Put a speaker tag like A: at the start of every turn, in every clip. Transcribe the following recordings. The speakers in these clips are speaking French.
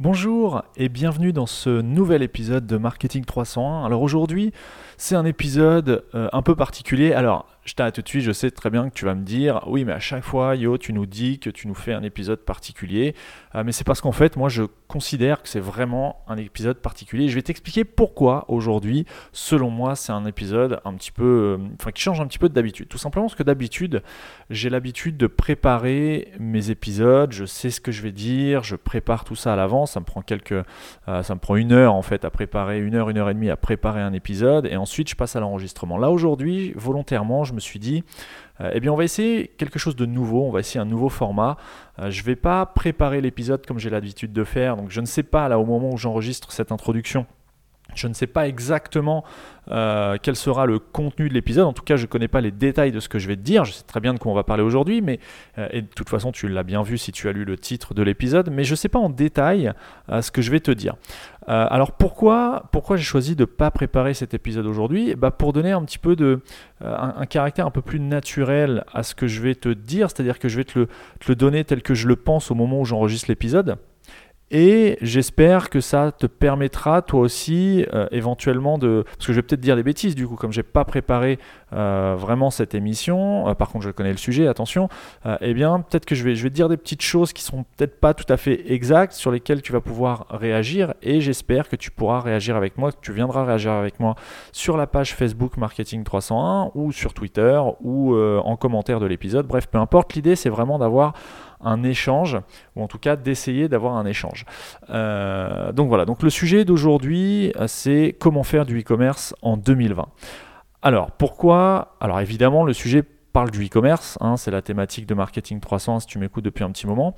A: Bonjour et bienvenue dans ce nouvel épisode de Marketing 301. Alors aujourd'hui, c'est un épisode euh, un peu particulier. Alors, je t'arrête tout de suite, je sais très bien que tu vas me dire, oui, mais à chaque fois, Yo, tu nous dis que tu nous fais un épisode particulier. Euh, mais c'est parce qu'en fait, moi, je considère que c'est vraiment un épisode particulier. Je vais t'expliquer pourquoi aujourd'hui, selon moi, c'est un épisode un petit peu, euh, enfin, qui change un petit peu d'habitude. Tout simplement parce que d'habitude, j'ai l'habitude de préparer mes épisodes. Je sais ce que je vais dire, je prépare tout ça à l'avance. Ça me prend quelques, euh, ça me prend une heure en fait à préparer, une heure, une heure et demie à préparer un épisode. Et ensuite, je passe à l'enregistrement. Là aujourd'hui, volontairement, je me suis dit, euh, eh bien, on va essayer quelque chose de nouveau, on va essayer un nouveau format. Euh, je ne vais pas préparer l'épisode comme j'ai l'habitude de faire, donc je ne sais pas, là, au moment où j'enregistre cette introduction, je ne sais pas exactement euh, quel sera le contenu de l'épisode. En tout cas, je ne connais pas les détails de ce que je vais te dire. Je sais très bien de quoi on va parler aujourd'hui, mais euh, et de toute façon, tu l'as bien vu si tu as lu le titre de l'épisode. Mais je ne sais pas en détail euh, ce que je vais te dire. alors pourquoi, pourquoi j'ai choisi de ne pas préparer cet épisode aujourd'hui? Bah, Pour donner un petit peu de un, caractère un peu plus naturel à ce que je vais te dire, c'est-à-dire que je vais te le, te le donner tel que je le pense au moment où j'enregistre l'épisode. Et j'espère que ça te permettra toi aussi euh, éventuellement de... Parce que je vais peut-être dire des bêtises du coup, comme j'ai pas préparé euh, vraiment cette émission, euh, par contre je connais le sujet, attention, eh bien peut-être que je vais, je vais te dire des petites choses qui sont peut-être pas tout à fait exactes, sur lesquelles tu vas pouvoir réagir, et j'espère que tu pourras réagir avec moi, que tu viendras réagir avec moi sur la page Facebook Marketing 301 ou sur Twitter ou en commentaire de l'épisode. Bref, peu importe, l'idée c'est vraiment d'avoir un échange, ou en tout cas d'essayer d'avoir un échange. Euh, donc voilà, donc le sujet d'aujourd'hui, euh, c'est comment faire du e-commerce en 2020. Alors pourquoi? Alors évidemment, le sujet parle du e-commerce, hein, c'est la thématique de Marketing 300 si tu m'écoutes depuis un petit moment.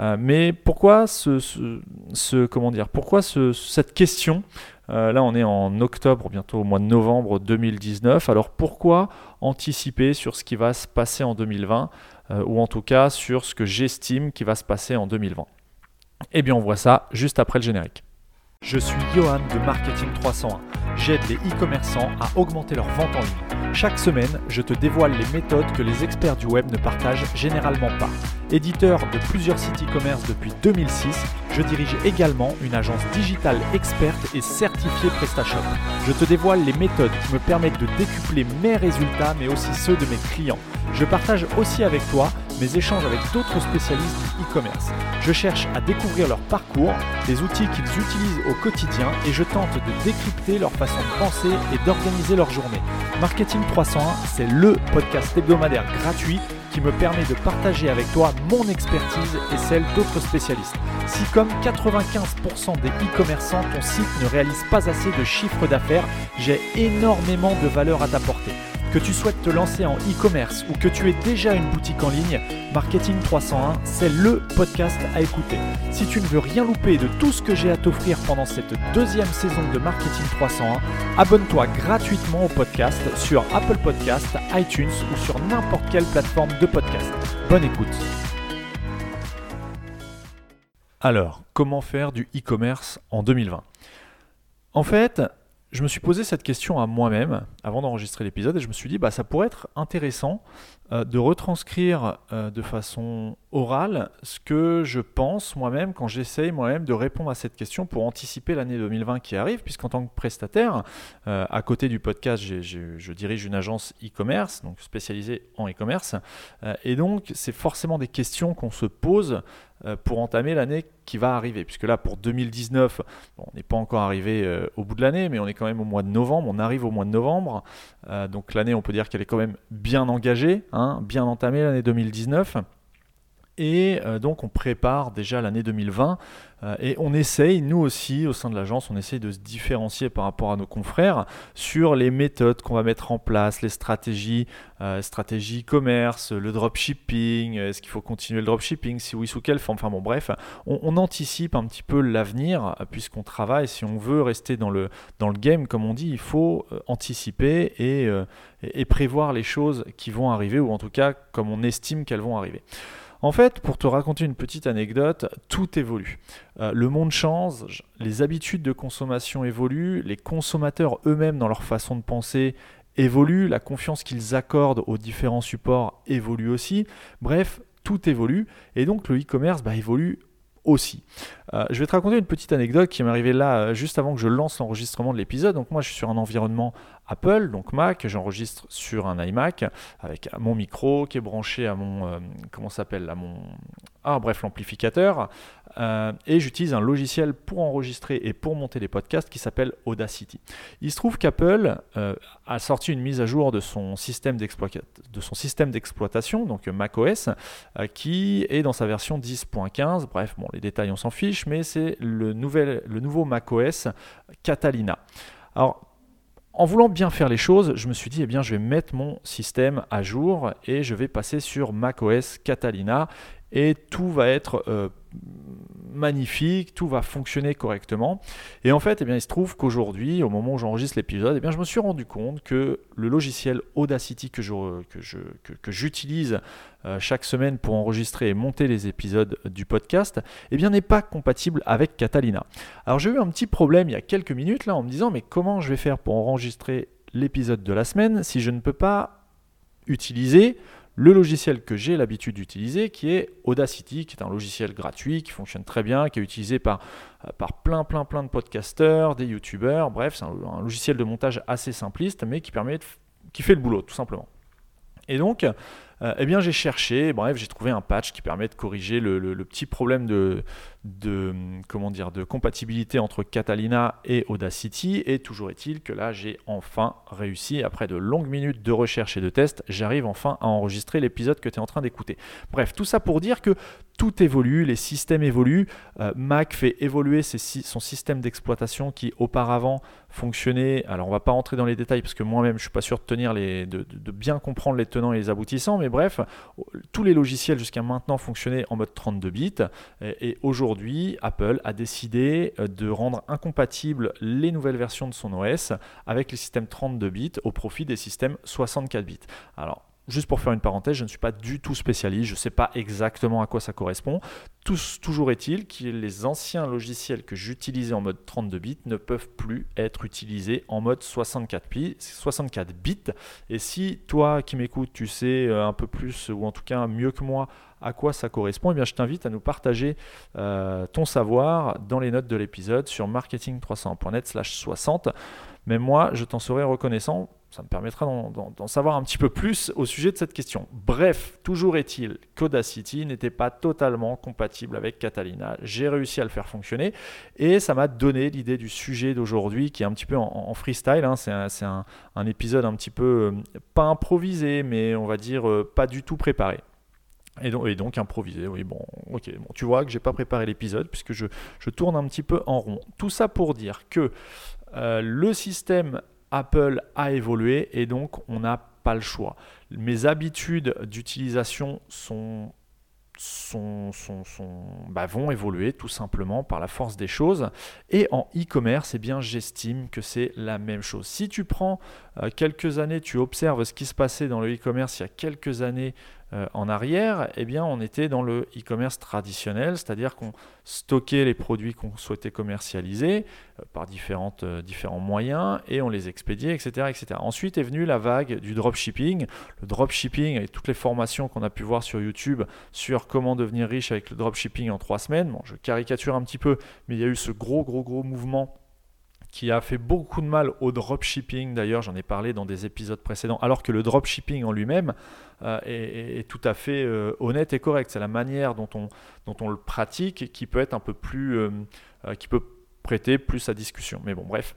A: Euh, mais pourquoi ce, ce, comment dire Pourquoi cette question? Là, on est en octobre, bientôt au mois de novembre 2019. Alors pourquoi anticiper sur ce qui va se passer en 2020 euh, ou en tout cas sur ce que j'estime qui va se passer en 2020. Eh bien on voit ça juste après le générique.
B: Je suis Johan de Marketing 301. J'aide les e-commerçants à augmenter leur vente en ligne. Chaque semaine, je te dévoile les méthodes que les experts du web ne partagent généralement pas. Éditeur de plusieurs sites e-commerce depuis 2006, je dirige également une agence digitale experte et certifiée PrestaShop. Je te dévoile les méthodes qui me permettent de décupler mes résultats mais aussi ceux de mes clients. Je partage aussi avec toi mes échanges avec d'autres spécialistes e-commerce. Je cherche à découvrir leur parcours, les outils qu'ils utilisent au quotidien et je tente de décrypter leur façon de penser et d'organiser leur journée. Marketing 301, c'est le podcast hebdomadaire gratuit qui me permet de partager avec toi mon expertise et celle d'autres spécialistes. Si comme 95% des e-commerçants, ton site ne réalise pas assez de chiffre d'affaires, j'ai énormément de valeur à t'apporter. Que tu souhaites te lancer en e-commerce ou que tu aies déjà une boutique en ligne, Marketing 301, c'est le podcast à écouter. Si tu ne veux rien louper de tout ce que j'ai à t'offrir pendant cette deuxième saison de Marketing 301, abonne-toi gratuitement au podcast sur Apple Podcast, iTunes ou sur n'importe quelle plateforme de podcast. Bonne écoute.
A: Alors, comment faire du e-commerce en 2020 En fait, je me suis posé cette question à moi-même avant d'enregistrer l'épisode et je me suis dit bah ça pourrait être intéressant euh, de retranscrire euh, de façon orale ce que je pense moi-même quand j'essaye moi-même de répondre à cette question pour anticiper l'année 2020 qui arrive, puisqu'en tant que prestataire, euh, à côté du podcast, je dirige une agence e-commerce, donc spécialisée en e-commerce, et donc c'est forcément des questions qu'on se pose pour entamer l'année qui va arriver. Puisque là, pour 2019, on n'est pas encore arrivé au bout de l'année, mais on est quand même au mois de novembre, on arrive au mois de novembre. Donc l'année, on peut dire qu'elle est quand même bien engagée. Hein, bien entamé l'année 2019. Et euh, donc on prépare déjà l'année 2020 euh, et on essaye, nous aussi au sein de l'agence, on essaye de se différencier par rapport à nos confrères sur les méthodes qu'on va mettre en place, les stratégies, euh, stratégie commerce, le dropshipping, est-ce qu'il faut continuer le dropshipping, si oui, sous quelle forme, enfin bon bref, on, anticipe un petit peu l'avenir puisqu'on travaille, si on veut rester dans le, dans le game comme on dit, il faut anticiper et, et prévoir les choses qui vont arriver ou en tout cas comme on estime qu'elles vont arriver. En fait, pour te raconter une petite anecdote, tout évolue. Euh, le monde change, les habitudes de consommation évoluent, les consommateurs eux-mêmes dans leur façon de penser évoluent, la confiance qu'ils accordent aux différents supports évolue aussi. Bref, tout évolue et donc le e-commerce bah, évolue aussi. Euh, je vais te raconter une petite anecdote qui m'est arrivée là euh, juste avant que je lance l'enregistrement de l'épisode. Donc moi je suis sur un environnement Apple, donc Mac, j'enregistre sur un iMac avec mon micro qui est branché à mon euh, comment s'appelle à mon ah bref l'amplificateur et j'utilise un logiciel pour enregistrer et pour monter les podcasts qui s'appelle Audacity. Il se trouve qu'Apple a sorti une mise à jour de son système d'exploitation, donc macOS, qui est dans sa version 10.15. Bref, bon les détails on s'en fiche mais c'est le, le nouveau macOS Catalina. Alors, en voulant bien faire les choses, je me suis dit, eh bien, je vais mettre mon système à jour et je vais passer sur macOS Catalina et tout va être euh, magnifique, tout va fonctionner correctement. Et en fait, eh il se trouve qu'aujourd'hui, au moment où j'enregistre l'épisode, eh bien, je me suis rendu compte que le logiciel Audacity que, j'utilise euh, chaque semaine pour enregistrer et monter les épisodes du podcast, eh bien, n'est pas compatible avec Catalina. Alors j'ai eu un petit problème il y a quelques minutes en me disant mais comment je vais faire pour enregistrer l'épisode de la semaine si je ne peux pas utiliser le logiciel que j'ai l'habitude d'utiliser, qui est Audacity, qui est un logiciel gratuit, qui fonctionne très bien, qui est utilisé par, euh, plein, plein, plein de podcasteurs, des youtubeurs, bref, c'est un, logiciel de montage assez simpliste, mais qui, permet qui fait le boulot, tout simplement. Et donc, euh, eh bien, j'ai cherché, bref, j'ai trouvé un patch qui permet de corriger le, petit problème de, de, comment dire, de compatibilité entre Catalina et Audacity. Et toujours est-il que là, j'ai enfin réussi, après de longues minutes de recherche et de test, j'arrive enfin à enregistrer l'épisode que tu es en train d'écouter. Bref, tout ça pour dire que tout évolue, les systèmes évoluent. Euh, Mac fait évoluer son système d'exploitation qui auparavant fonctionnait. Alors, on va pas rentrer dans les détails parce que moi-même, je suis pas sûr de tenir les, de, bien comprendre les tenants et les aboutissants, mais bref, tous les logiciels jusqu'à maintenant fonctionnaient en mode 32 bits. Et, aujourd'hui, Apple a décidé euh, de rendre incompatibles les nouvelles versions de son OS avec les systèmes 32 bits au profit des systèmes 64 bits. Alors, Juste pour faire une parenthèse, je ne suis pas du tout spécialiste, je ne sais pas exactement à quoi ça correspond. toujours est-il que les anciens logiciels que j'utilisais en mode 32 bits ne peuvent plus être utilisés en mode 64 bits. 64 bits. Et si toi qui m'écoutes, tu sais euh, un peu plus, ou en tout cas mieux que moi, à quoi ça correspond, eh bien, je t'invite à nous partager euh, ton savoir dans les notes de l'épisode sur marketing300.net slash 60. Mais moi, je t'en serai reconnaissant ça me permettra d'en savoir un petit peu plus au sujet de cette question. Bref, toujours est-il qu'Audacity n'était pas totalement compatible avec Catalina. J'ai réussi à le faire fonctionner et ça m'a donné l'idée du sujet d'aujourd'hui qui est un petit peu en, freestyle. Hein. C'est un, épisode un petit peu, euh, pas improvisé, mais on va dire euh, pas du tout préparé. Et donc, et donc, improvisé, oui, bon, ok. Bon, tu vois que j'ai pas préparé l'épisode puisque je, tourne un petit peu en rond. Tout ça pour dire que euh, le système Apple a évolué et donc on n'a pas le choix. Mes habitudes d'utilisation sont sont, sont, bah, vont évoluer tout simplement par la force des choses. Et en e-commerce, eh j'estime que c'est la même chose. Si tu prends euh, quelques années, tu observes ce qui se passait dans le e-commerce il y a quelques années euh, en arrière, eh bien, on était dans le e-commerce traditionnel, c'est-à-dire qu'on stockait les produits qu'on souhaitait commercialiser euh, par euh, différents moyens et on les expédiait, etc., etc. Ensuite est venue la vague du dropshipping. Le dropshipping et toutes les formations qu'on a pu voir sur YouTube sur comment devenir riche avec le dropshipping en trois semaines. Je caricature un petit peu, mais il y a eu ce gros, gros, gros mouvement qui a fait beaucoup de mal au dropshipping. D'ailleurs, j'en ai parlé dans des épisodes précédents, alors que le dropshipping en lui-même euh, est, tout à fait euh, honnête et correct. C'est la manière dont on, dont on le pratique qui peut être un peu plus, euh, qui peut prêter plus à discussion. Mais bon, bref.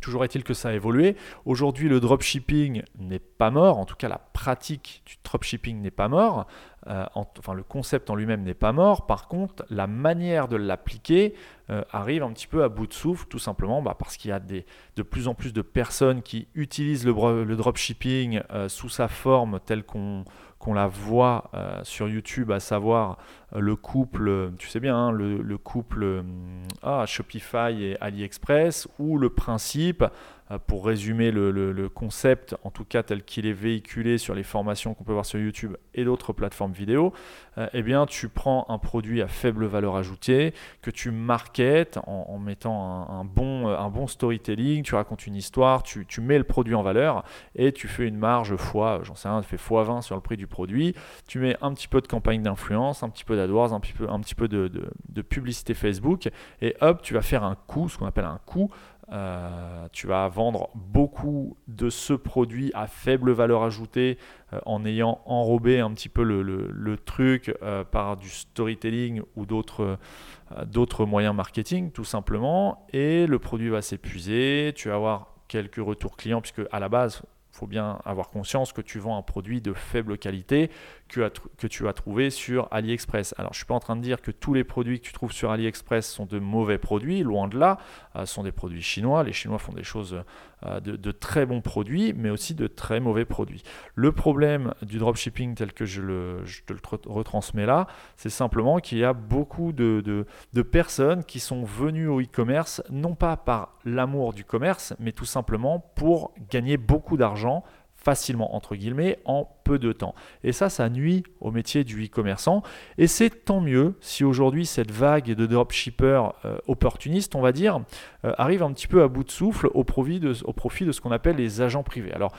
A: Toujours est-il que ça a évolué. Aujourd'hui, le dropshipping n'est pas mort, en tout cas la pratique du dropshipping n'est pas mort. Euh, enfin le concept en lui-même n'est pas mort, par contre la manière de l'appliquer euh, arrive un petit peu à bout de souffle, tout simplement bah, parce qu'il y a de plus en plus de personnes qui utilisent le, le dropshipping euh, sous sa forme telle qu'on qu'on la voit sur YouTube, à savoir le couple, tu sais bien, hein, le, couple ah, Shopify et AliExpress, ou le principe euh, pour résumer le, concept, en tout cas tel qu'il est véhiculé sur les formations qu'on peut voir sur YouTube et d'autres plateformes vidéo, euh, eh bien tu prends un produit à faible valeur ajoutée que tu marketes en, mettant un, bon, un bon storytelling, tu racontes une histoire, tu, mets le produit en valeur et tu fais une marge fois, j'en sais rien, tu fais fois 20 sur le prix du produit, tu mets un petit peu de campagne d'influence, un petit peu d'AdWords, un petit peu, de, de publicité Facebook et hop, tu vas faire un coup, ce qu'on appelle un coup euh, tu vas vendre beaucoup de ce produit à faible valeur ajoutée euh, en ayant enrobé un petit peu le, truc euh, par du storytelling ou d'autres moyens marketing tout simplement. Et le produit va s'épuiser, tu vas avoir quelques retours clients puisque à la base faut bien avoir conscience que tu vends un produit de faible qualité que, tu vas trouver sur AliExpress. Alors, je ne suis pas en train de dire que tous les produits que tu trouves sur AliExpress sont de mauvais produits, loin de là. Euh, ce sont des produits chinois. Les Chinois font des choses euh, de, très bons produits, mais aussi de très mauvais produits. Le problème du dropshipping tel que je, te le retransmets là, c'est simplement qu'il y a beaucoup de personnes qui sont venues au e-commerce, non pas par l'amour du commerce, mais tout simplement pour gagner beaucoup d'argent facilement, entre guillemets, en peu de temps. Et ça, ça nuit au métier du e-commerçant. Et c'est tant mieux si aujourd'hui cette vague de dropshippers euh, opportunistes, on va dire, euh, arrive un petit peu à bout de souffle au profit de, au profit de ce qu'on appelle les agents privés. Alors,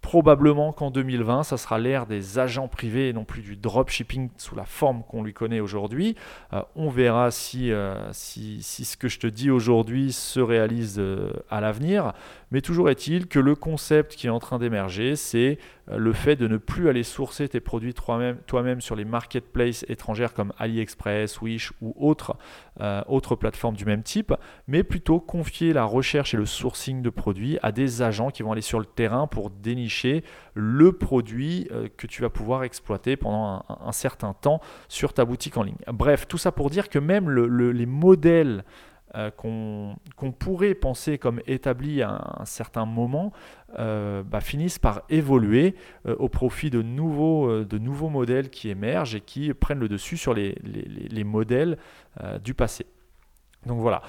A: Probablement qu'en 2020, ça sera l'ère des agents privés et non plus du dropshipping sous la forme qu'on lui connaît aujourd'hui. Euh, on verra si, si, si, ce que je te dis aujourd'hui se réalise à l'avenir. Mais toujours est-il que le concept qui est en train d'émerger, c'est euh, le fait de ne plus aller sourcer tes produits toi-même sur les marketplaces étrangères comme AliExpress, Wish ou autres, euh, autres plateformes du même type, mais plutôt confier la recherche et le sourcing de produits à des agents qui vont aller sur le terrain pour dénicher le produit euh, que tu vas pouvoir exploiter pendant un, certain temps sur ta boutique en ligne. Bref, tout ça pour dire que même les modèles euh, qu'on pourrait penser comme établis à un, certain moment euh, bah, finissent par évoluer euh, au profit de nouveaux, de nouveaux modèles qui émergent et qui prennent le dessus sur les, les, modèles du passé. Donc voilà,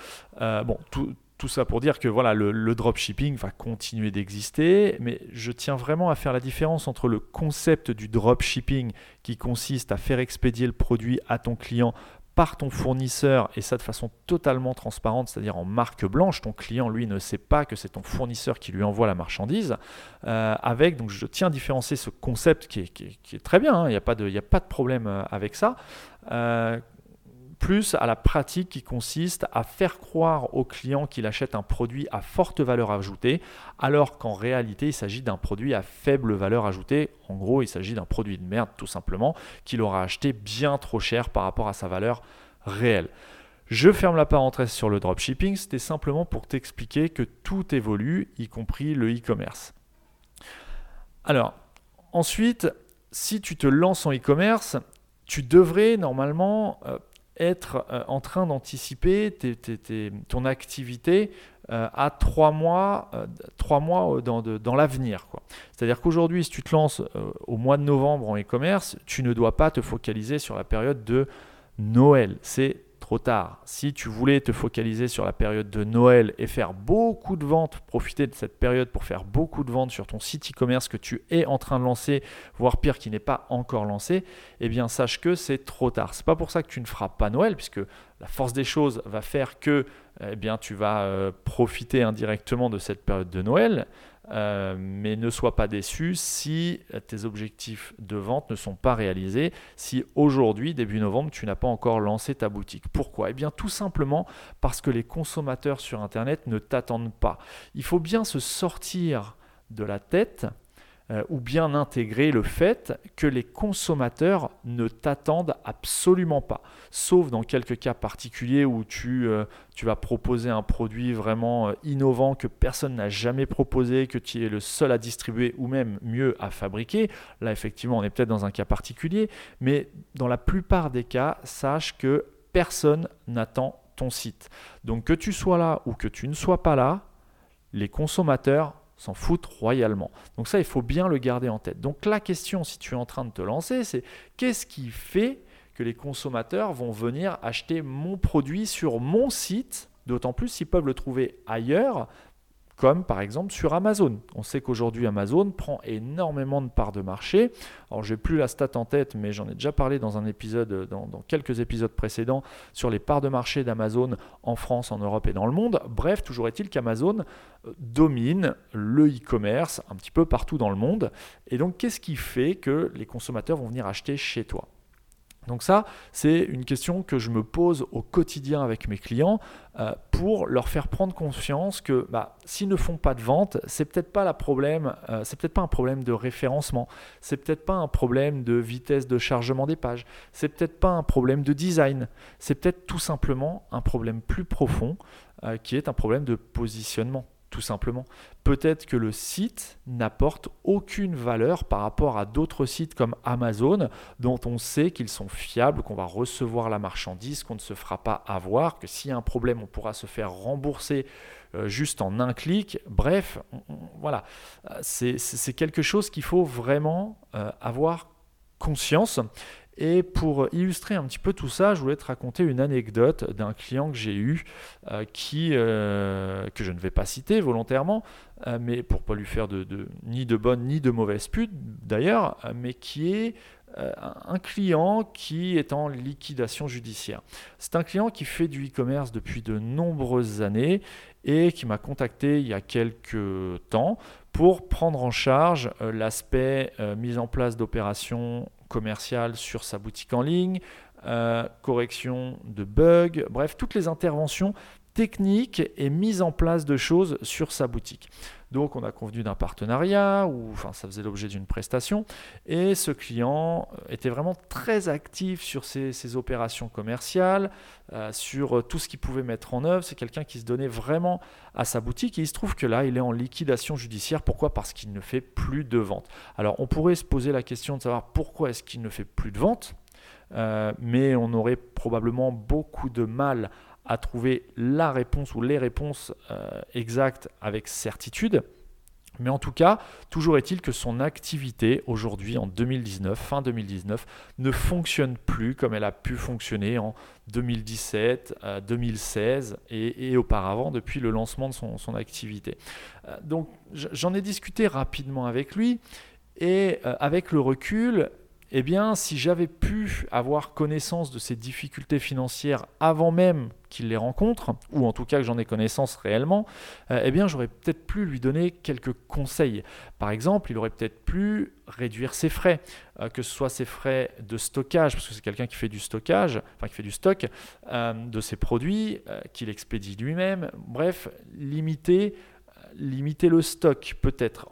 A: bon, tout, tout, ça pour dire que voilà, le dropshipping va continuer d'exister, mais je tiens vraiment à faire la différence entre le concept du dropshipping qui consiste à faire expédier le produit à ton client par ton fournisseur et ça de façon totalement transparente, c'est-à-dire en marque blanche. Ton client, lui, ne sait pas que c'est ton fournisseur qui lui envoie la marchandise. Euh, avec, donc je tiens à différencier ce concept qui est, très bien, hein, il n'y a, pas de, a pas de problème euh, avec ça. Euh, plus à la pratique qui consiste à faire croire au client qu'il achète un produit à forte valeur ajoutée, alors qu'en réalité il s'agit d'un produit à faible valeur ajoutée. En gros, il s'agit d'un produit de merde tout simplement qu'il aura acheté bien trop cher par rapport à sa valeur réelle. Je ferme la parenthèse sur le dropshipping, c'était simplement pour t'expliquer que tout évolue, y compris le e-commerce. Alors, ensuite, si tu te lances en e-commerce, tu devrais normalement euh, être euh, en train d'anticiper ton activité euh, à trois mois, euh, trois mois dans, dans l'avenir. C'est-à-dire qu'aujourd'hui, si tu te lances au mois de novembre en e-commerce, tu ne dois pas te focaliser sur la période de Noël. C'est tard. Si tu voulais te focaliser sur la période de Noël et faire beaucoup de ventes, profiter de cette période pour faire beaucoup de ventes sur ton site e-commerce que tu es en train de lancer, voire pire qui n'est pas encore lancé, eh bien sache que c'est trop tard. C'est pas pour ça que tu ne feras pas Noël, puisque la force des choses va faire que eh bien, tu vas euh, profiter indirectement de cette période de Noël. Euh, mais ne sois pas déçu si tes objectifs de vente ne sont pas réalisés, si aujourd'hui, début novembre, tu n'as pas encore lancé ta boutique. Pourquoi? Eh bien tout simplement parce que les consommateurs sur Internet ne t'attendent pas. Il faut bien se sortir de la tête euh, ou bien intégrer le fait que les consommateurs ne t'attendent absolument pas. Sauf dans quelques cas particuliers où tu, euh, tu vas proposer un produit vraiment euh, innovant que personne n'a jamais proposé, que tu es le seul à distribuer ou même mieux à fabriquer. Là, effectivement, on est peut-être dans un cas particulier, mais dans la plupart des cas, sache que personne n'attend ton site. Donc que tu sois là ou que tu ne sois pas là, les consommateurs s'en foutent royalement. Donc ça, il faut bien le garder en tête. Donc la question, si tu es en train de te lancer, c'est qu'est-ce qui fait que les consommateurs vont venir acheter mon produit sur mon site, d'autant plus s'ils peuvent le trouver ailleurs, comme par exemple sur Amazon. On sait qu'aujourd'hui Amazon prend énormément de parts de marché. Alors j'ai plus la stat en tête, mais j'en ai déjà parlé dans un épisode, dans, quelques épisodes précédents, sur les parts de marché d'Amazon en France, en Europe et dans le monde. Bref, toujours est-il qu'Amazon euh, domine le e-commerce un petit peu partout dans le monde. Et donc qu'est-ce qui fait que les consommateurs vont venir acheter chez toi? Donc ça, c'est une question que je me pose au quotidien avec mes clients euh, pour leur faire prendre conscience que bah, s'ils ne font pas de vente, c'est peut-être pas euh, peut-être pas un problème de référencement, c'est peut-être pas un problème de vitesse de chargement des pages, c'est peut-être pas un problème de design, c'est peut-être tout simplement un problème plus profond euh, qui est un problème de positionnement tout simplement. Peut-être que le site n'apporte aucune valeur par rapport à d'autres sites comme Amazon, dont on sait qu'ils sont fiables, qu'on va recevoir la marchandise, qu'on ne se fera pas avoir, que s'il y a un problème, on pourra se faire rembourser euh, juste en un clic. Bref, voilà, euh, c'est quelque chose qu'il faut vraiment euh, avoir conscience. Et pour illustrer un petit peu tout ça, je voulais te raconter une anecdote d'un client que j'ai eu, euh, qui, euh, que je ne vais pas citer volontairement, euh, mais pour pas lui faire de, ni de bonnes ni de mauvaises putes d'ailleurs, mais qui est un client qui est en liquidation judiciaire. C'est un client qui fait du e-commerce depuis de nombreuses années et qui m'a contacté il y a quelques temps pour prendre en charge l'aspect mise en place d'opérations commercial sur sa boutique en ligne, euh, correction de bugs, bref, toutes les interventions techniques et mise en place de choses sur sa boutique. Donc on a convenu d'un partenariat, ou enfin ça faisait l'objet d'une prestation, et ce client euh, était vraiment très actif sur ses, opérations commerciales, euh, sur euh, tout ce qu'il pouvait mettre en œuvre. C'est quelqu'un qui se donnait vraiment à sa boutique, et il se trouve que là, il est en liquidation judiciaire. Pourquoi? Parce qu'il ne fait plus de vente. Alors on pourrait se poser la question de savoir pourquoi est-ce qu'il ne fait plus de vente, mais on aurait probablement beaucoup de mal à trouver la réponse ou les réponses euh, exactes avec certitude. Mais en tout cas, toujours est-il que son activité aujourd'hui, en 2019, fin 2019, ne fonctionne plus comme elle a pu fonctionner en 2017, 2016 euh, et, auparavant depuis le lancement de son, activité. Euh, donc j'en ai discuté rapidement avec lui et avec le recul, eh bien, si j'avais pu avoir connaissance de ces difficultés financières avant même qu'il les rencontre, ou en tout cas que j'en ai connaissance réellement, euh, eh bien, j'aurais peut-être pu lui donner quelques conseils. Par exemple, il aurait peut-être pu réduire ses frais, euh, que ce soit ses frais de stockage, parce que c'est quelqu'un qui fait du stockage, enfin qui fait du stock euh, de ses produits, qu'il expédie lui-même. Bref, limiter limiter le stock peut-être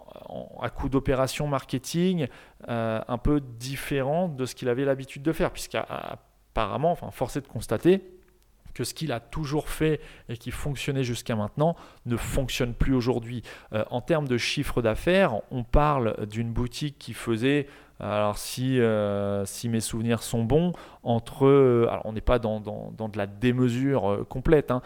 A: à coup d'opération marketing euh, un peu différent de ce qu'il avait l'habitude de faire, puisqu'apparemment, enfin, force est de constater que ce qu'il a toujours fait et qui fonctionnait jusqu'à maintenant ne fonctionne plus aujourd'hui. Euh, en termes de chiffre d'affaires, on parle d'une boutique qui faisait alors si, euh, si mes souvenirs sont bons, entre, euh, alors on n'est pas dans, de la démesure euh, complète, hein,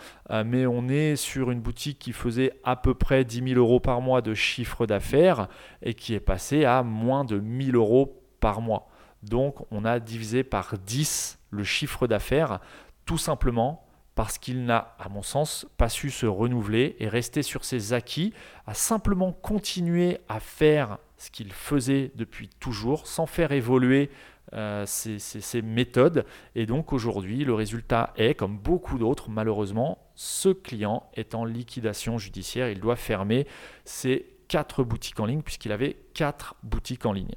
A: mais on est sur une boutique qui faisait à peu près 10 000 euros par mois de chiffre d'affaires et qui est passée à moins de 1000 euros par mois. Donc on a divisé par 10 le chiffre d'affaires, tout simplement parce qu'il n'a, à mon sens, pas su se renouveler et rester sur ses acquis, à simplement continuer à faire ce qu'il faisait depuis toujours, sans faire évoluer euh, ses, méthodes. Et donc aujourd'hui, le résultat est, comme beaucoup d'autres, malheureusement, ce client est en liquidation judiciaire. Il doit fermer ses quatre boutiques en ligne, puisqu'il avait quatre boutiques en ligne.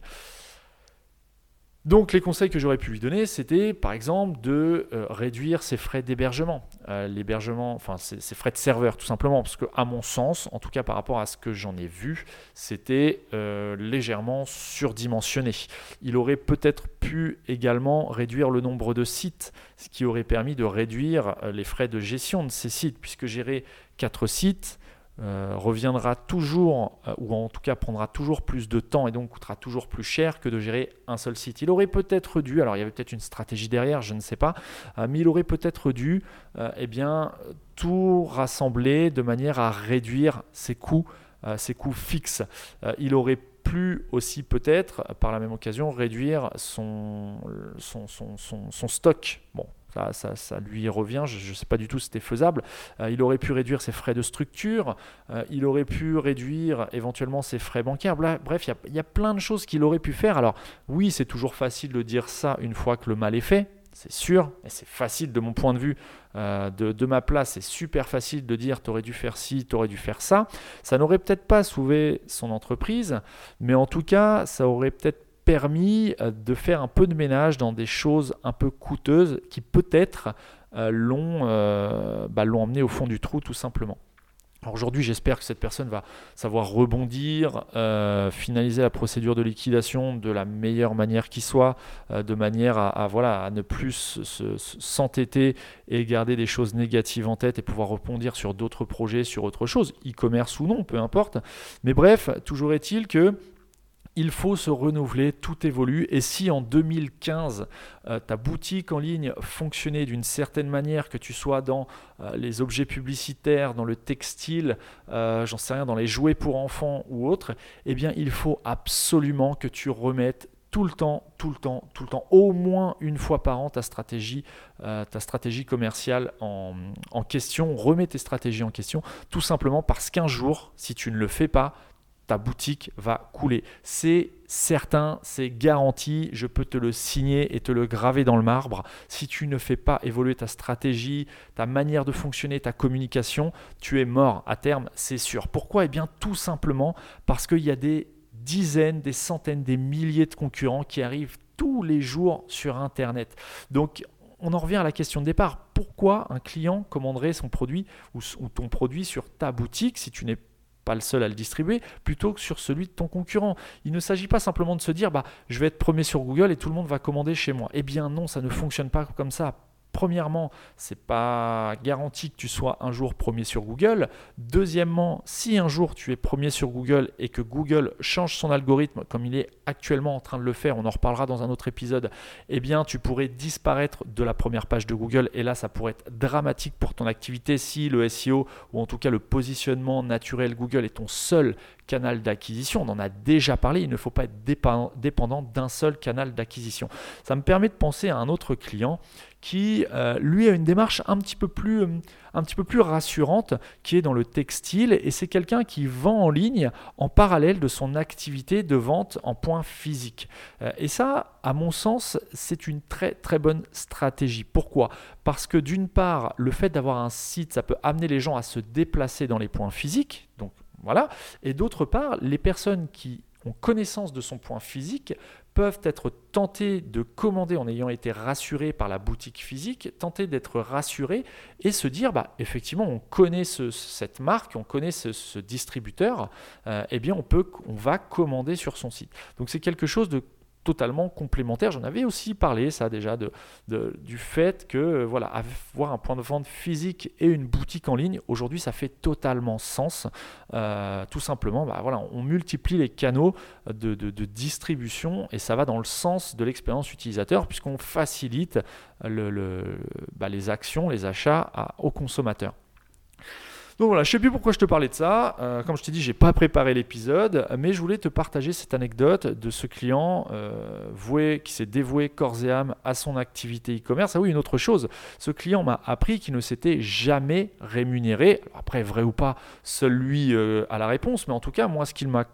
A: Donc les conseils que j'aurais pu lui donner, c'était par exemple de euh, réduire ses frais d'hébergement, euh, l'hébergement, enfin ses, frais de serveur tout simplement, parce que à mon sens, en tout cas par rapport à ce que j'en ai vu, c'était euh, légèrement surdimensionné. Il aurait peut-être pu également réduire le nombre de sites, ce qui aurait permis de réduire les frais de gestion de ces sites, puisque gérer quatre sites, euh, reviendra toujours, euh, ou en tout cas prendra toujours plus de temps et donc coûtera toujours plus cher que de gérer un seul site. Il aurait peut-être dû, alors il y avait peut-être une stratégie derrière, je ne sais pas, euh, mais il aurait peut-être dû eh bien, tout rassembler de manière à réduire ses coûts, ses coûts fixes. il aurait pu aussi peut-être, par la même occasion, réduire son, son, stock. Bon, ça, lui revient. Je ne sais pas du tout si c'était faisable. Euh, il aurait pu réduire ses frais de structure. Euh, il aurait pu réduire éventuellement ses frais bancaires. Bref, il y, y, a plein de choses qu'il aurait pu faire. Alors oui, c'est toujours facile de dire ça une fois que le mal est fait. C'est sûr, et c'est facile de mon point de vue, euh, de, de, ma place, c'est super facile de dire t'aurais dû faire ci, t'aurais dû faire ça. Ça n'aurait peut-être pas sauvé son entreprise, mais en tout cas, ça aurait peut-être permis euh, de faire un peu de ménage dans des choses un peu coûteuses qui peut-être euh, euh, bah, l'ont emmené au fond du trou tout simplement. Aujourd'hui, j'espère que cette personne va savoir rebondir, finaliser la procédure de liquidation de la meilleure manière qui soit, de manière à, voilà, à ne plus s'entêter et garder des choses négatives en tête et pouvoir rebondir sur d'autres projets, sur autre chose, e-commerce ou non, peu importe. Mais bref, toujours est-il que il faut se renouveler, tout évolue. Et si en 2015, euh, ta boutique en ligne fonctionnait d'une certaine manière, que tu sois dans euh, les objets publicitaires, dans le textile, euh, j'en sais rien, dans les jouets pour enfants ou autres, eh bien il faut absolument que tu remettes tout le temps, tout le temps, tout le temps, au moins une fois par an ta stratégie, ta stratégie commerciale en, en question. Remets tes stratégies en question, tout simplement parce qu'un jour, si tu ne le fais pas, ta boutique va couler. C'est certain, c'est garanti, je peux te le signer et te le graver dans le marbre. Si tu ne fais pas évoluer ta stratégie, ta manière de fonctionner, ta communication, tu es mort à terme, c'est sûr. Pourquoi? Eh bien tout simplement parce qu'il y a des dizaines, des centaines, des milliers de concurrents qui arrivent tous les jours sur Internet. Donc on en revient à la question de départ. Pourquoi un client commanderait son produit ou, ton produit sur ta boutique si tu n'es pas le seul à le distribuer, plutôt que sur celui de ton concurrent. Il ne s'agit pas simplement de se dire bah, je vais être premier sur Google et tout le monde va commander chez moi. Eh bien non, ça ne fonctionne pas comme ça. Premièrement, c'est pas garanti que tu sois un jour premier sur Google. Deuxièmement, si un jour tu es premier sur Google et que Google change son algorithme comme il est actuellement en train de le faire, on en reparlera dans un autre épisode, eh bien tu pourrais disparaître de la première page de Google et là ça pourrait être dramatique pour ton activité si le SEO ou en tout cas le positionnement naturel Google est ton seul canal d'acquisition. On en a déjà parlé, il ne faut pas être dépendant d'un seul canal d'acquisition. Ça me permet de penser à un autre client qui, euh, lui, a une démarche un petit, peu plus, euh, un petit peu plus rassurante, qui est dans le textile, et c'est quelqu'un qui vend en ligne en parallèle de son activité de vente en point physique. Euh, et ça, à mon sens, c'est une très très bonne stratégie. Pourquoi? Parce que d'une part, le fait d'avoir un site, ça peut amener les gens à se déplacer dans les points physiques, donc voilà. Et d'autre part, les personnes qui ont connaissance de son point physique peuvent être tentés de commander en ayant été rassurés par la boutique physique, tenter d'être rassurés et se dire, bah, effectivement, on connaît cette marque, on connaît ce, distributeur, euh, eh bien, on, peut, on va commander sur son site. Donc, c'est quelque chose de totalement complémentaire. J'en avais aussi parlé, ça déjà, de, du fait que euh, voilà, avoir un point de vente physique et une boutique en ligne, aujourd'hui, ça fait totalement sens. Euh, tout simplement, bah, voilà, on multiplie les canaux de, distribution et ça va dans le sens de l'expérience utilisateur puisqu'on facilite bah, les actions, les achats aux consommateurs. Donc voilà, je sais plus pourquoi je te parlais de ça. Euh, comme je t'ai dit, j'ai pas préparé l'épisode, mais je voulais te partager cette anecdote de ce client euh, voué, qui s'est dévoué corps et âme à son activité e-commerce. Ah oui, une autre chose, ce client m'a appris qu'il ne s'était jamais rémunéré. après, vrai ou pas, seul lui euh, a la réponse, mais en tout cas, moi, ce qu'il m'a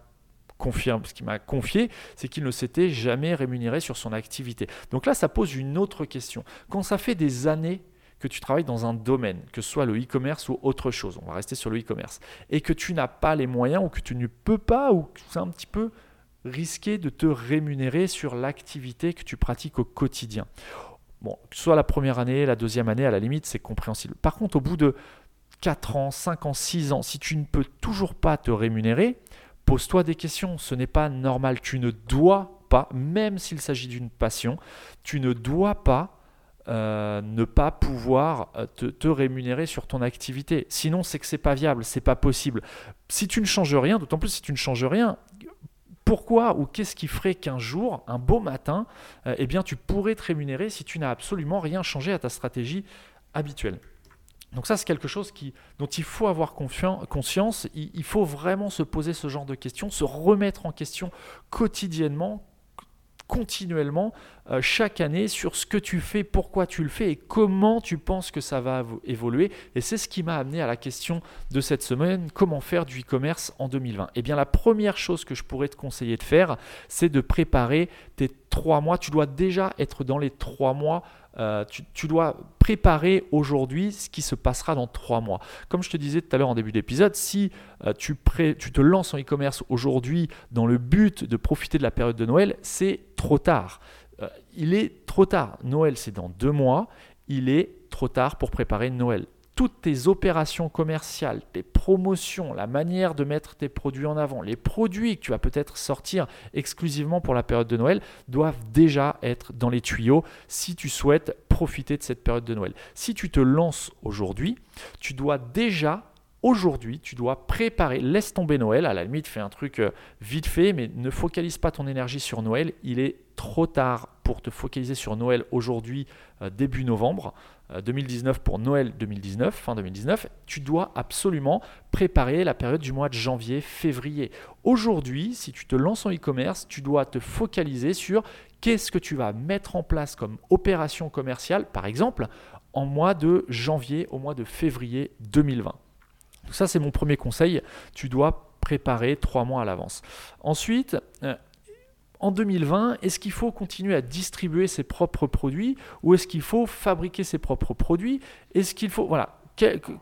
A: confirme, ce qu'il m'a confié, c'est qu'il ne s'était jamais rémunéré sur son activité. Donc là, ça pose une autre question. Quand ça fait des années que tu travailles dans un domaine, que ce soit le e-commerce ou autre chose, on va rester sur le e-commerce, et que tu n'as pas les moyens ou que tu ne peux pas ou que c'est un petit peu risqué de te rémunérer sur l'activité que tu pratiques au quotidien. Bon, que ce soit la première année, la deuxième année, à la limite, c'est compréhensible. Par contre, au bout de 4 ans, 5 ans, 6 ans, si tu ne peux toujours pas te rémunérer, pose-toi des questions. Ce n'est pas normal. Tu ne dois pas, même s'il s'agit d'une passion, tu ne dois pas euh, ne pas pouvoir euh, te, rémunérer sur ton activité. Sinon, c'est que c'est pas viable, c'est pas possible. Si tu ne changes rien, d'autant plus si tu ne changes rien, pourquoi ou qu'est-ce qui ferait qu'un jour, un beau matin, euh, eh bien, tu pourrais te rémunérer si tu n'as absolument rien changé à ta stratégie habituelle? Donc ça, c'est quelque chose qui, dont il faut avoir conscience. il, faut vraiment se poser ce genre de questions, se remettre en question quotidiennement continuellement euh, chaque année sur ce que tu fais, pourquoi tu le fais et comment tu penses que ça va évoluer. Et c'est ce qui m'a amené à la question de cette semaine, comment faire du e-commerce en 2020 Eh bien la première chose que je pourrais te conseiller de faire, c'est de préparer tes trois mois. Tu dois déjà être dans les trois mois euh, tu, dois préparer aujourd'hui ce qui se passera dans trois mois. Comme je te disais tout à l'heure en début d'épisode, si euh, tu, te lances en e-commerce aujourd'hui dans le but de profiter de la période de Noël, c'est trop tard. Euh, il est trop tard. Noël, c'est dans deux mois. Il est trop tard pour préparer Noël toutes tes opérations commerciales, tes promotions, la manière de mettre tes produits en avant, les produits que tu vas peut-être sortir exclusivement pour la période de Noël doivent déjà être dans les tuyaux si tu souhaites profiter de cette période de Noël. Si tu te lances aujourd'hui, tu dois déjà Aujourd'hui, tu dois préparer, laisse tomber Noël, à la limite fais un truc euh, vite fait, mais ne focalise pas ton énergie sur Noël, il est trop tard pour te focaliser sur Noël aujourd'hui, euh, début novembre. 2019 euh, pour Noël 2019, fin 2019, tu dois absolument préparer la période du mois de janvier, février. Aujourd'hui, si tu te lances en e-commerce, tu dois te focaliser sur qu'est-ce que tu vas mettre en place comme opération commerciale, par exemple, en mois de janvier au mois de février 2020. ça, c'est mon premier conseil. Tu dois préparer trois mois à l'avance. Ensuite, euh, en 2020, est-ce qu'il faut continuer à distribuer ses propres produits ou est-ce qu'il faut fabriquer ses propres produits? Est-ce qu'il faut voilà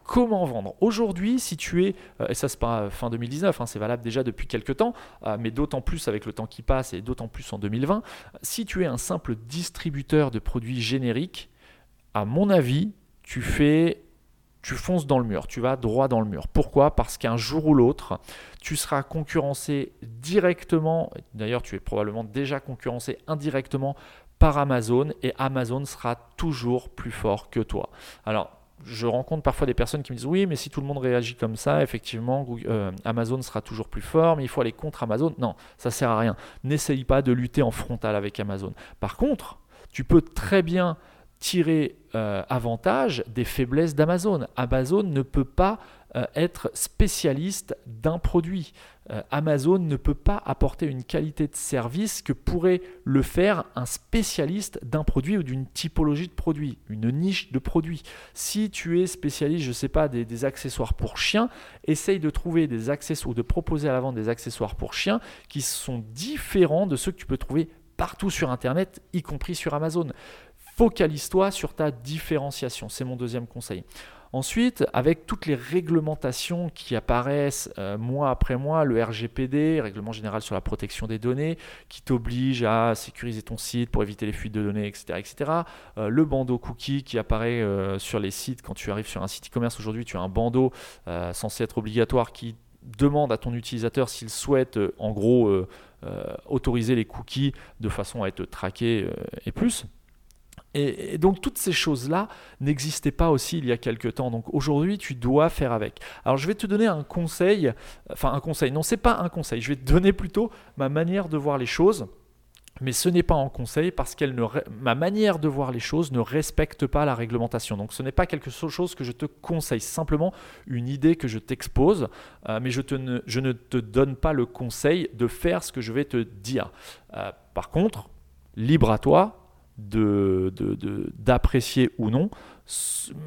A: comment vendre? Aujourd'hui, si tu es, euh, et ça c'est pas fin 2019, hein, c'est valable déjà depuis quelques temps, euh, mais d'autant plus avec le temps qui passe et d'autant plus en 2020, si tu es un simple distributeur de produits génériques, à mon avis, tu fais tu fonces dans le mur, tu vas droit dans le mur. Pourquoi? Parce qu'un jour ou l'autre, tu seras concurrencé directement, d'ailleurs tu es probablement déjà concurrencé indirectement par Amazon et Amazon sera toujours plus fort que toi. Alors, je rencontre parfois des personnes qui me disent oui, mais si tout le monde réagit comme ça, effectivement, euh, Amazon sera toujours plus fort, mais il faut aller contre Amazon. Non, ça sert à rien. N'essaye pas de lutter en frontal avec Amazon. Par contre, tu peux très bien tirer euh, avantage des faiblesses d'Amazon. Amazon ne peut pas euh, être spécialiste d'un produit. Euh, Amazon ne peut pas apporter une qualité de service que pourrait le faire un spécialiste d'un produit ou d'une typologie de produit, une niche de produit. Si tu es spécialiste, je ne sais pas, des, des, accessoires pour chiens, essaye de trouver des accessoires ou de proposer à la vente des accessoires pour chiens qui sont différents de ceux que tu peux trouver partout sur Internet, y compris sur Amazon. Focalise-toi sur ta différenciation, c'est mon deuxième conseil. Ensuite, avec toutes les réglementations qui apparaissent euh, mois après mois, le RGPD, Règlement général sur la protection des données, qui t'oblige à sécuriser ton site pour éviter les fuites de données, etc. etc. Euh, le bandeau cookie qui apparaît euh, sur les sites quand tu arrives sur un site e-commerce aujourd'hui, tu as un bandeau censé être obligatoire qui demande à ton utilisateur s'il souhaite en gros autoriser les cookies de façon à être traqué et plus. Et, donc toutes ces choses-là n'existaient pas aussi il y a quelques temps. Donc aujourd'hui, tu dois faire avec. Alors je vais te donner un conseil, enfin un conseil, non, c'est pas un conseil, je vais te donner plutôt ma manière de voir les choses. Mais ce n'est pas un conseil parce que ma manière de voir les choses ne respecte pas la réglementation. Donc ce n'est pas quelque chose que je te conseille, simplement une idée que je t'expose, euh, mais je, ne, je, ne, te donne pas le conseil de faire ce que je vais te dire. Euh, par contre, libre à toi, d'apprécier de, ou non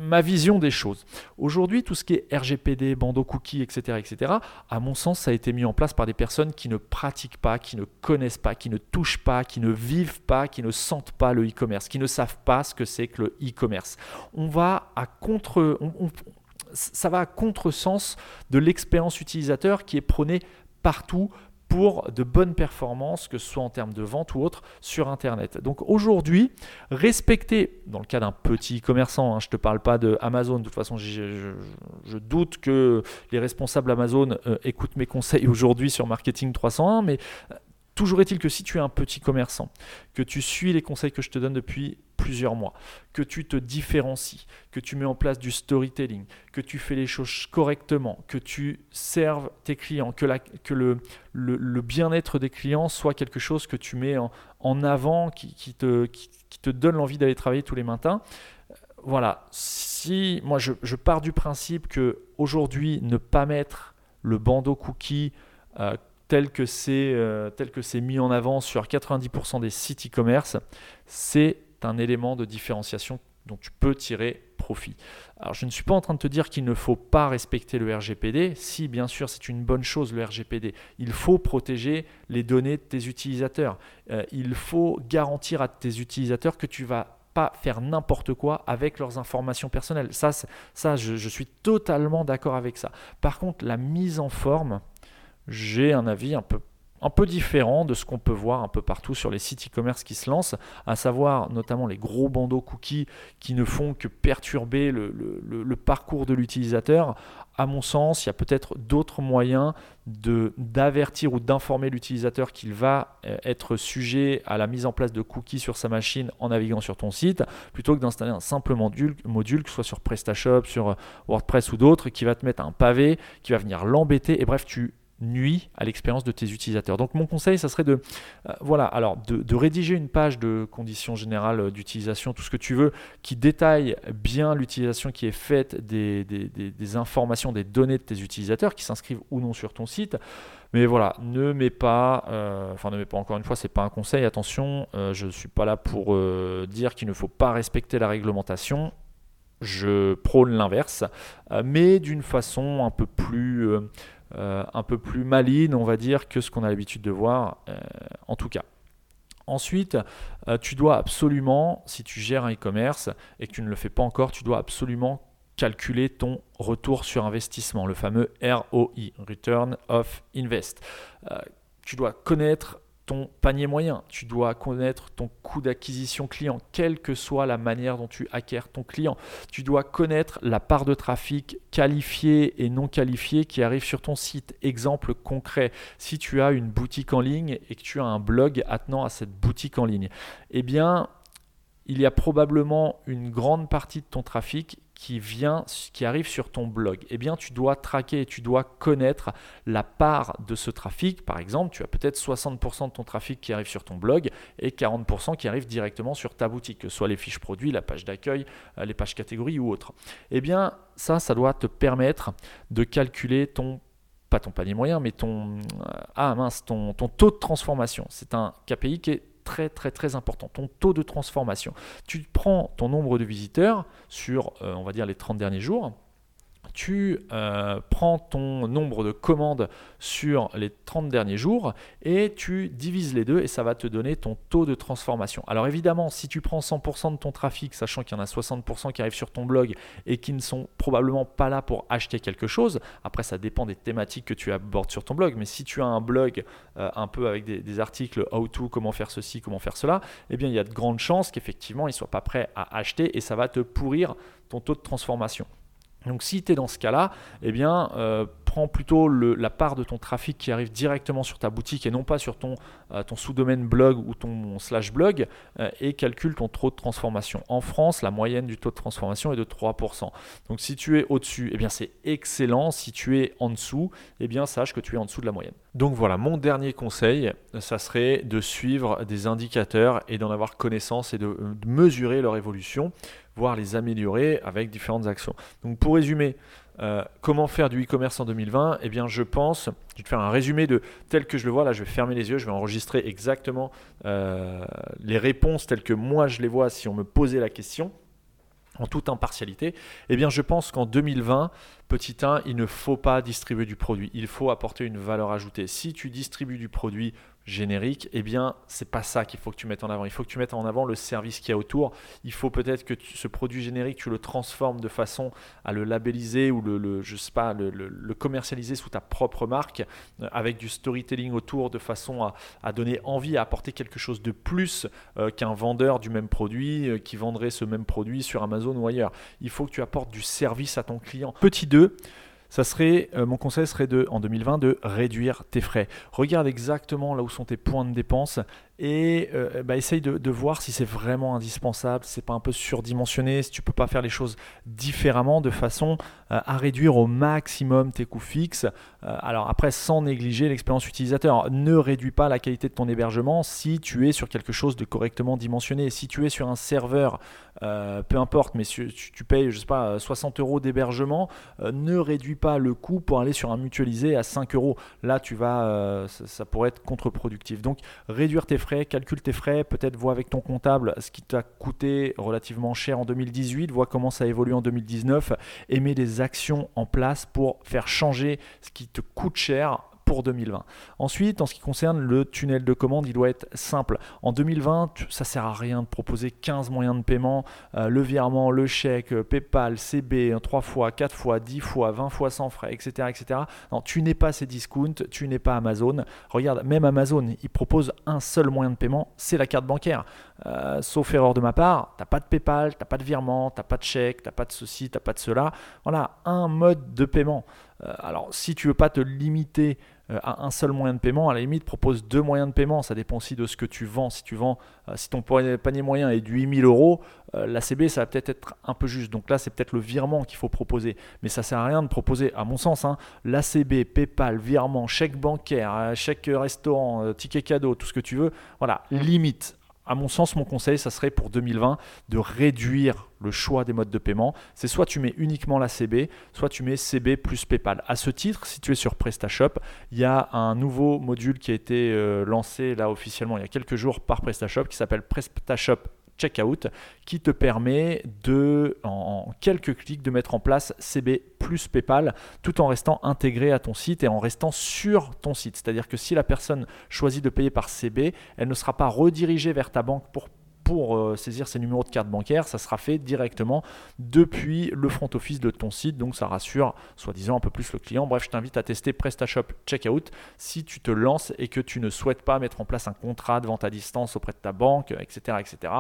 A: ma vision des choses. Aujourd'hui, tout ce qui est RGPD, bandeau cookie, etc., etc., à mon sens, ça a été mis en place par des personnes qui ne pratiquent pas, qui ne connaissent pas, qui ne touchent pas, qui ne vivent pas, qui ne sentent pas le e-commerce, qui ne savent pas ce que c'est que le e-commerce. On va à contre... ça va à contresens de l'expérience utilisateur qui est prônée partout pour de bonnes performances, que ce soit en termes de vente ou autre, sur Internet. Donc aujourd'hui, respecter, dans le cas d'un petit commerçant, hein, je ne te parle pas de Amazon, de toute façon je, doute que les responsables Amazon euh, écoutent mes conseils aujourd'hui sur Marketing 301, mais euh, Toujours est-il que si tu es un petit commerçant, que tu suis les conseils que je te donne depuis plusieurs mois, que tu te différencies, que tu mets en place du storytelling, que tu fais les choses correctement, que tu serves tes clients, que, le, bien-être des clients soit quelque chose que tu mets en, avant, qui, te, donne l'envie d'aller travailler tous les matins. Voilà, si moi je, pars du principe que aujourd'hui ne pas mettre le bandeau cookie euh, tel que c'est que c'est mis en avant sur 90% des sites e-commerce, c'est un élément de différenciation dont tu peux tirer profit. Alors je ne suis pas en train de te dire qu'il ne faut pas respecter le RGPD. Si bien sûr c'est une bonne chose le RGPD, il faut protéger les données de tes utilisateurs. Euh, il faut garantir à tes utilisateurs que tu vas pas faire n'importe quoi avec leurs informations personnelles. Ça, ça je, je suis totalement d'accord avec ça. Par contre, la mise en forme, j'ai un avis un peu un peu différent de ce qu'on peut voir un peu partout sur les sites e-commerce qui se lancent, à savoir notamment les gros bandeaux cookies qui ne font que perturber le, parcours de l'utilisateur. À mon sens, il y a peut-être d'autres moyens d'avertir ou d'informer l'utilisateur qu'il va euh, être sujet à la mise en place de cookies sur sa machine en naviguant sur ton site, plutôt que d'installer un simple module, module, que ce soit sur PrestaShop, sur euh, WordPress ou d'autres, qui va te mettre un pavé, qui va venir l'embêter. Et bref, tu nuit à l'expérience de tes utilisateurs. Donc mon conseil, ça serait de, euh, voilà, alors de, rédiger une page de conditions générales d'utilisation, tout ce que tu veux, qui détaille bien l'utilisation qui est faite des, informations, des données de tes utilisateurs, qui s'inscrivent ou non sur ton site. Mais voilà, ne mets pas, euh, enfin ne mets pas encore une fois, c'est pas un conseil, attention, euh, je ne suis pas là pour dire qu'il ne faut pas respecter la réglementation. Je prône l'inverse, mais d'une façon un peu plus euh, un peu plus maligne, on va dire, que ce qu'on a l'habitude de voir, euh, en tout cas. Ensuite, euh, tu dois absolument, si tu gères un e-commerce et que tu ne le fais pas encore, tu dois absolument calculer ton retour sur investissement, le fameux ROI, Return of Invest. tu dois connaître ton panier moyen, tu dois connaître ton coût d'acquisition client, quelle que soit la manière dont tu acquiers ton client. Tu dois connaître la part de trafic qualifié et non qualifié qui arrive sur ton site. Exemple concret, si tu as une boutique en ligne et que tu as un blog attenant à cette boutique en ligne, eh bien, il y a probablement une grande partie de ton trafic qui vient, qui arrive sur ton blog, eh bien tu dois traquer et tu dois connaître la part de ce trafic. Par exemple, tu as peut-être 60% de ton trafic qui arrive sur ton blog et 40% qui arrive directement sur ta boutique, que ce soit les fiches produits, la page d'accueil, euh, les pages catégories ou autres. Eh bien ça, ça doit te permettre de calculer ton pas ton panier moyen, mais ton, euh, ah mince, ton, ton taux de transformation. C'est un KPI qui est très très très important, ton taux de transformation. Tu prends ton nombre de visiteurs sur, euh, on va dire, les 30 derniers jours, tu euh, prends ton nombre de commandes sur les 30 derniers jours et tu divises les deux et ça va te donner ton taux de transformation. Alors évidemment, si tu prends 100% de ton trafic, sachant qu'il y en a 60% qui arrivent sur ton blog et qui ne sont probablement pas là pour acheter quelque chose, après ça dépend des thématiques que tu abordes sur ton blog, mais si tu as un blog euh, un peu avec des, articles how to, comment faire ceci, comment faire cela, eh bien il y a de grandes chances qu'effectivement ils ne soient pas prêts à acheter et ça va te pourrir ton taux de transformation. Donc si tu es dans ce cas-là, eh bien, euh, prends plutôt la part de ton trafic qui arrive directement sur ta boutique et non pas sur ton, euh, sous-domaine blog ou ton slash blog euh, et calcule ton taux de transformation. En France, la moyenne du taux de transformation est de 3%. Donc si tu es au-dessus, eh bien c'est excellent. Si tu es en dessous, eh bien sache que tu es en dessous de la moyenne. Donc voilà, mon dernier conseil, ça serait de suivre des indicateurs et d'en avoir connaissance et de, de mesurer leur évolution, voire les améliorer avec différentes actions. Donc pour résumer, euh, comment faire du e-commerce en 2020 Eh bien, je pense, je vais te faire un résumé de tel que je le vois. Là, je vais fermer les yeux, je vais enregistrer exactement euh, les réponses telles que moi je les vois si on me posait la question en toute impartialité, eh bien je pense qu'en 2020, petit 1, il ne faut pas distribuer du produit, il faut apporter une valeur ajoutée. Si tu distribues du produit générique, eh bien, c'est pas ça qu'il faut que tu mettes en avant. Il faut que tu mettes en avant le service qu'il y a autour. Il faut peut-être que ce produit générique, tu le transformes de façon à le labelliser ou le, je sais pas, le, commercialiser sous ta propre marque euh, avec du storytelling autour de façon à, donner envie, à apporter quelque chose de plus euh, qu'un vendeur du même produit euh, qui vendrait ce même produit sur Amazon ou ailleurs. Il faut que tu apportes du service à ton client. Petit 2, ça serait, euh, mon conseil serait de, en 2020 de réduire tes frais. Regarde exactement là où sont tes points de dépense et euh, bah, essaye de, voir si c'est vraiment indispensable, si c'est pas un peu surdimensionné, si tu peux pas faire les choses différemment de façon euh, à réduire au maximum tes coûts fixes. Euh, alors après, sans négliger l'expérience utilisateur, ne réduis pas la qualité de ton hébergement si tu es sur quelque chose de correctement dimensionné. Si tu es sur un serveur, peu importe, mais si tu, payes, je sais pas, 60 euros d'hébergement, ne réduis pas le coût pour aller sur un mutualisé à 5 euros. Là, tu vas, ça, ça pourrait être contre-productif. Donc, réduire tes frais, calcule tes frais, peut-être vois avec ton comptable ce qui t'a coûté relativement cher en 2018, vois comment ça évolue en 2019 et mets des actions en place pour faire changer ce qui te coûte cher pour 2020. Ensuite, en ce qui concerne le tunnel de commande, il doit être simple. En 2020, ça sert à rien de proposer 15 moyens de paiement, euh, le virement, le chèque, euh, PayPal, CB, 3 hein, fois, 4 fois, 10 fois, 20 fois sans frais, etc. etc. Non, tu n'es pas ces discounts, tu n'es pas Amazon. Regarde, même Amazon, il propose un seul moyen de paiement, c'est la carte bancaire. Euh, sauf erreur de ma part, tu n'as pas de PayPal, tu n'as pas de virement, tu n'as pas de chèque, tu n'as pas de ceci, tu n'as pas de cela. Voilà, un mode de paiement. alors, si tu veux pas te limiter à un seul moyen de paiement, à la limite propose deux moyens de paiement. Ça dépend aussi de ce que tu vends. Si tu vends, euh, si ton panier moyen est de 8000 euros, euh, la CB ça va peut-être être un peu juste. Donc là c'est peut-être le virement qu'il faut proposer. Mais ça sert à rien de proposer, à mon sens, hein, l'ACB, PayPal, virement, chèque bancaire, chèque restaurant, ticket cadeau, tout ce que tu veux. Voilà, limite à mon sens, mon conseil, ça serait pour 2020 de réduire le choix des modes de paiement. C'est soit tu mets uniquement la CB, soit tu mets CB plus PayPal. À ce titre, si tu es sur PrestaShop, il y a un nouveau module qui a été euh, lancé là officiellement il y a quelques jours par PrestaShop qui s'appelle PrestaShop checkout qui te permet de, en, quelques clics, de mettre en place CB plus PayPal tout en restant intégré à ton site et en restant sur ton site. C'est-à-dire que si la personne choisit de payer par CB, elle ne sera pas redirigée vers ta banque pour pour euh, saisir ces numéros de carte bancaire, ça sera fait directement depuis le front office de ton site. Donc ça rassure soi-disant un peu plus le client. Bref, je t'invite à tester PrestaShop Checkout si tu te lances et que tu ne souhaites pas mettre en place un contrat de vente à distance auprès de ta banque, etc. etc.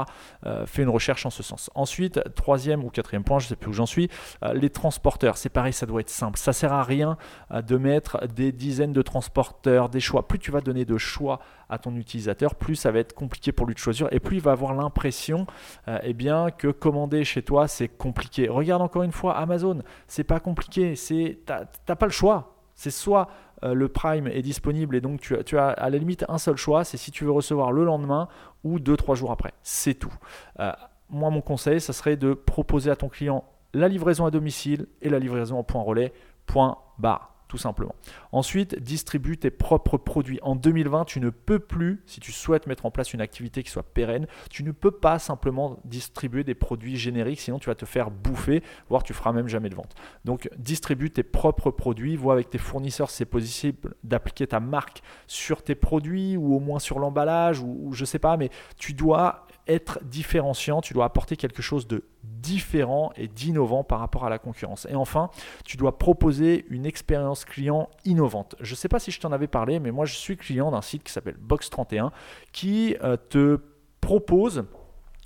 A: Euh, fais une recherche en ce sens. Ensuite, troisième ou quatrième point, je ne sais plus où j'en suis, euh, les transporteurs. C'est pareil, ça doit être simple. Ça sert à rien de mettre des dizaines de transporteurs, des choix. Plus tu vas donner de choix ton utilisateur, plus ça va être compliqué pour lui de choisir et plus il va avoir l'impression euh, eh bien, que commander chez toi c'est compliqué. Regarde encore une fois Amazon, c'est pas compliqué, c'est t'as pas le choix. C'est soit euh, le Prime est disponible et donc tu, tu, as à la limite un seul choix, c'est si tu veux recevoir le lendemain ou deux trois jours après. C'est tout. Euh, moi mon conseil, ça serait de proposer à ton client la livraison à domicile et la livraison en point relais. Point barre tout simplement. Ensuite, distribue tes propres produits. En 2020, tu ne peux plus, si tu souhaites mettre en place une activité qui soit pérenne, tu ne peux pas simplement distribuer des produits génériques, sinon tu vas te faire bouffer, voire tu feras même jamais de vente. Donc, distribue tes propres produits, vois avec tes fournisseurs si c'est possible d'appliquer ta marque sur tes produits ou au moins sur l'emballage ou, ou je sais pas, mais tu dois être différenciant, tu dois apporter quelque chose de différent et d'innovant par rapport à la concurrence. Et enfin, tu dois proposer une expérience client innovante. Je ne sais pas si je t'en avais parlé, mais moi je suis client d'un site qui s'appelle Box31 qui euh, te propose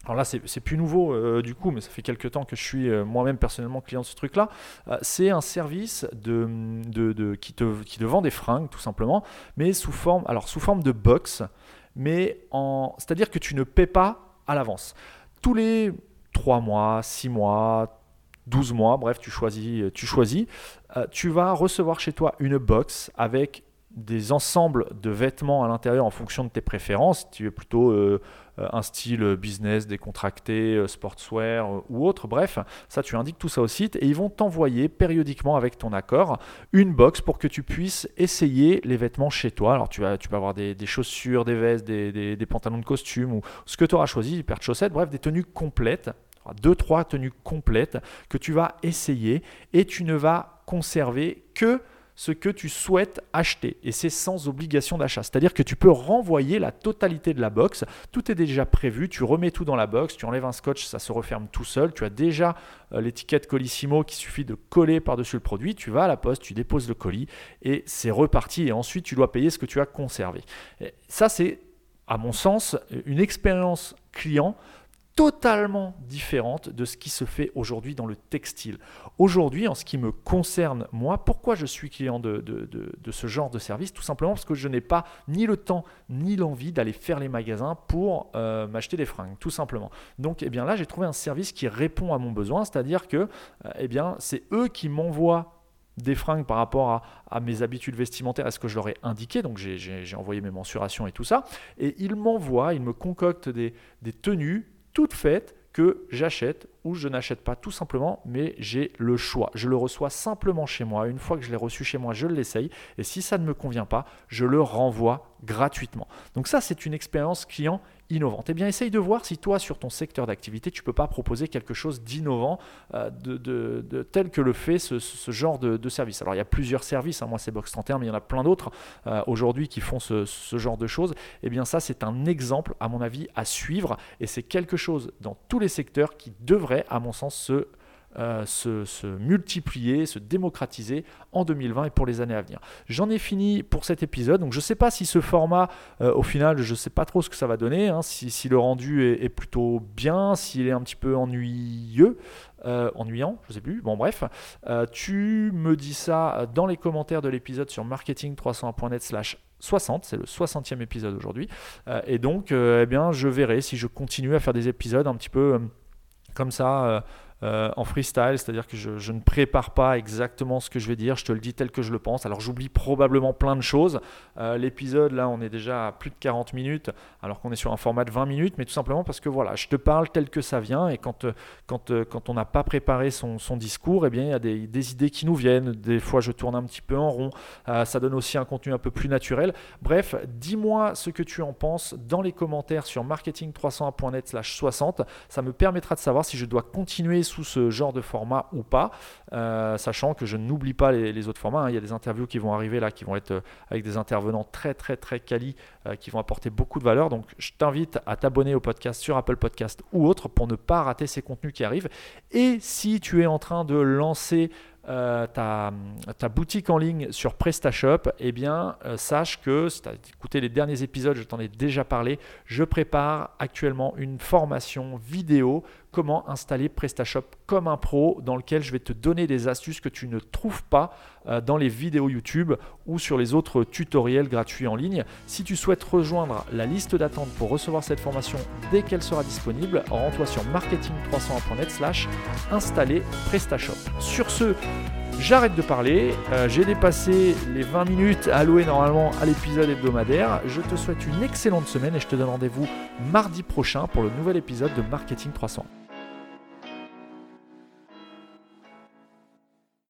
A: alors là, c'est plus nouveau euh, du coup, mais ça fait quelques temps que je suis euh, moi-même personnellement client de ce truc-là. c'est un service qui, te, qui te vend des fringues, tout simplement, mais sous forme, alors sous forme de box, c'est-à-dire que tu ne paies pas à l'avance. Tous les 3 mois, 6 mois, 12 mois, bref, tu choisis, tu, choisis, euh, tu vas recevoir chez toi une box avec des ensembles de vêtements à l'intérieur en fonction de tes préférences. Tu es plutôt euh, euh, un style business, décontracté, euh, sportswear ou autre. Bref, ça tu indiques tout ça au site et ils vont t'envoyer périodiquement avec ton accord une box pour que tu puisses essayer les vêtements chez toi. Alors tu vas, tu peux avoir des, chaussures, des vestes, des, des, pantalons de costume ou ce que tu auras choisi, des paires de chaussettes, bref, des tenues complètes deux, trois tenues complètes que tu vas essayer et tu ne vas conserver que ce que tu souhaites acheter. Et c'est sans obligation d'achat. C'est-à-dire que tu peux renvoyer la totalité de la box. Tout est déjà prévu. Tu remets tout dans la box. Tu enlèves un scotch, ça se referme tout seul. Tu as déjà euh, l'étiquette Colissimo qui suffit de coller par-dessus le produit. Tu vas à la poste, tu déposes le colis et c'est reparti. Et ensuite, tu dois payer ce que tu as conservé. ça, c'est, à mon sens, une expérience client totalement différente de ce qui se fait aujourd'hui dans le textile. Aujourd'hui, en ce qui me concerne, moi, pourquoi je suis client de, de, ce genre de service? Tout simplement parce que je n'ai pas ni le temps ni l'envie d'aller faire les magasins pour euh, m'acheter des fringues, tout simplement. Donc, eh bien là, j'ai trouvé un service qui répond à mon besoin, c'est-à-dire que euh, eh bien, c'est eux qui m'envoient des fringues par rapport à, mes habitudes vestimentaires, est ce que je leur ai indiqué, donc j'ai envoyé mes mensurations et tout ça, et ils m'envoient, ils me concoctent des, des tenues toutes faites que j'achète ou je n'achète pas tout simplement, mais j'ai le choix. Je le reçois simplement chez moi. Une fois que je l'ai reçu chez moi, je l'essaye. Et si ça ne me convient pas, je le renvoie gratuitement. Donc ça, c'est une expérience client innovante. Eh bien, essaye de voir si toi, sur ton secteur d'activité, tu ne peux pas proposer quelque chose d'innovant, euh, tel que le fait ce, genre de, service. Alors, il y a plusieurs services, hein. moi c'est Box 31, mais il y en a plein d'autres euh, aujourd'hui qui font ce, ce, genre de choses. Eh bien, ça, c'est un exemple, à mon avis, à suivre, et c'est quelque chose dans tous les secteurs qui devrait, à mon sens, se euh, se, multiplier, se démocratiser en 2020 et pour les années à venir. J'en ai fini pour cet épisode, donc je ne sais pas si ce format, euh, au final, je ne sais pas trop ce que ça va donner, hein, si, le rendu est, plutôt bien, s'il est un petit peu ennuyeux. Euh, ennuyant, je sais plus. Bon, bref, tu me dis ça dans les commentaires de l'épisode sur marketing301.net/slash 60, c'est le 60e épisode aujourd'hui. et donc, eh bien, je verrai si je continue à faire des épisodes un petit peu comme ça, euh, en freestyle, c'est-à-dire que je, ne prépare pas exactement ce que je vais dire, je te le dis tel que je le pense. Alors j'oublie probablement plein de choses. Euh, l'épisode, là, on est déjà à plus de 40 minutes, alors qu'on est sur un format de 20 minutes, mais tout simplement parce que voilà, je te parle tel que ça vient, et quand, euh, quand, quand on n'a pas préparé son, discours, eh bien, il y a des, des, idées qui nous viennent. Des fois, je tourne un petit peu en rond. ça donne aussi un contenu un peu plus naturel. Bref, dis-moi ce que tu en penses dans les commentaires sur marketing301.net/60. Ça me permettra de savoir si je dois continuer sous ce genre de format ou pas, euh, sachant que je n'oublie pas les, autres formats. Hein. Il y a des interviews qui vont arriver là, qui vont être euh, avec des intervenants très très très quali, euh, qui vont apporter beaucoup de valeur. Donc je t'invite à t'abonner au podcast sur Apple Podcast ou autre pour ne pas rater ces contenus qui arrivent. Et si tu es en train de lancer ta, boutique en ligne sur PrestaShop, eh bien, sache que, si tu as écouté les derniers épisodes, je t'en ai déjà parlé, je prépare actuellement une formation vidéo comment installer PrestaShop comme un pro dans lequel je vais te donner des astuces que tu ne trouves pas euh, dans les vidéos YouTube ou sur les autres tutoriels gratuits en ligne. Si tu souhaites rejoindre la liste d'attente pour recevoir cette formation dès qu'elle sera disponible, rends-toi sur marketing301.net slash installer PrestaShop. Sur ce, J'arrête de parler, euh, j'ai dépassé les 20 minutes allouées normalement à l'épisode hebdomadaire. Je te souhaite une excellente semaine et je te donne rendez-vous mardi prochain pour le nouvel épisode de Marketing 300.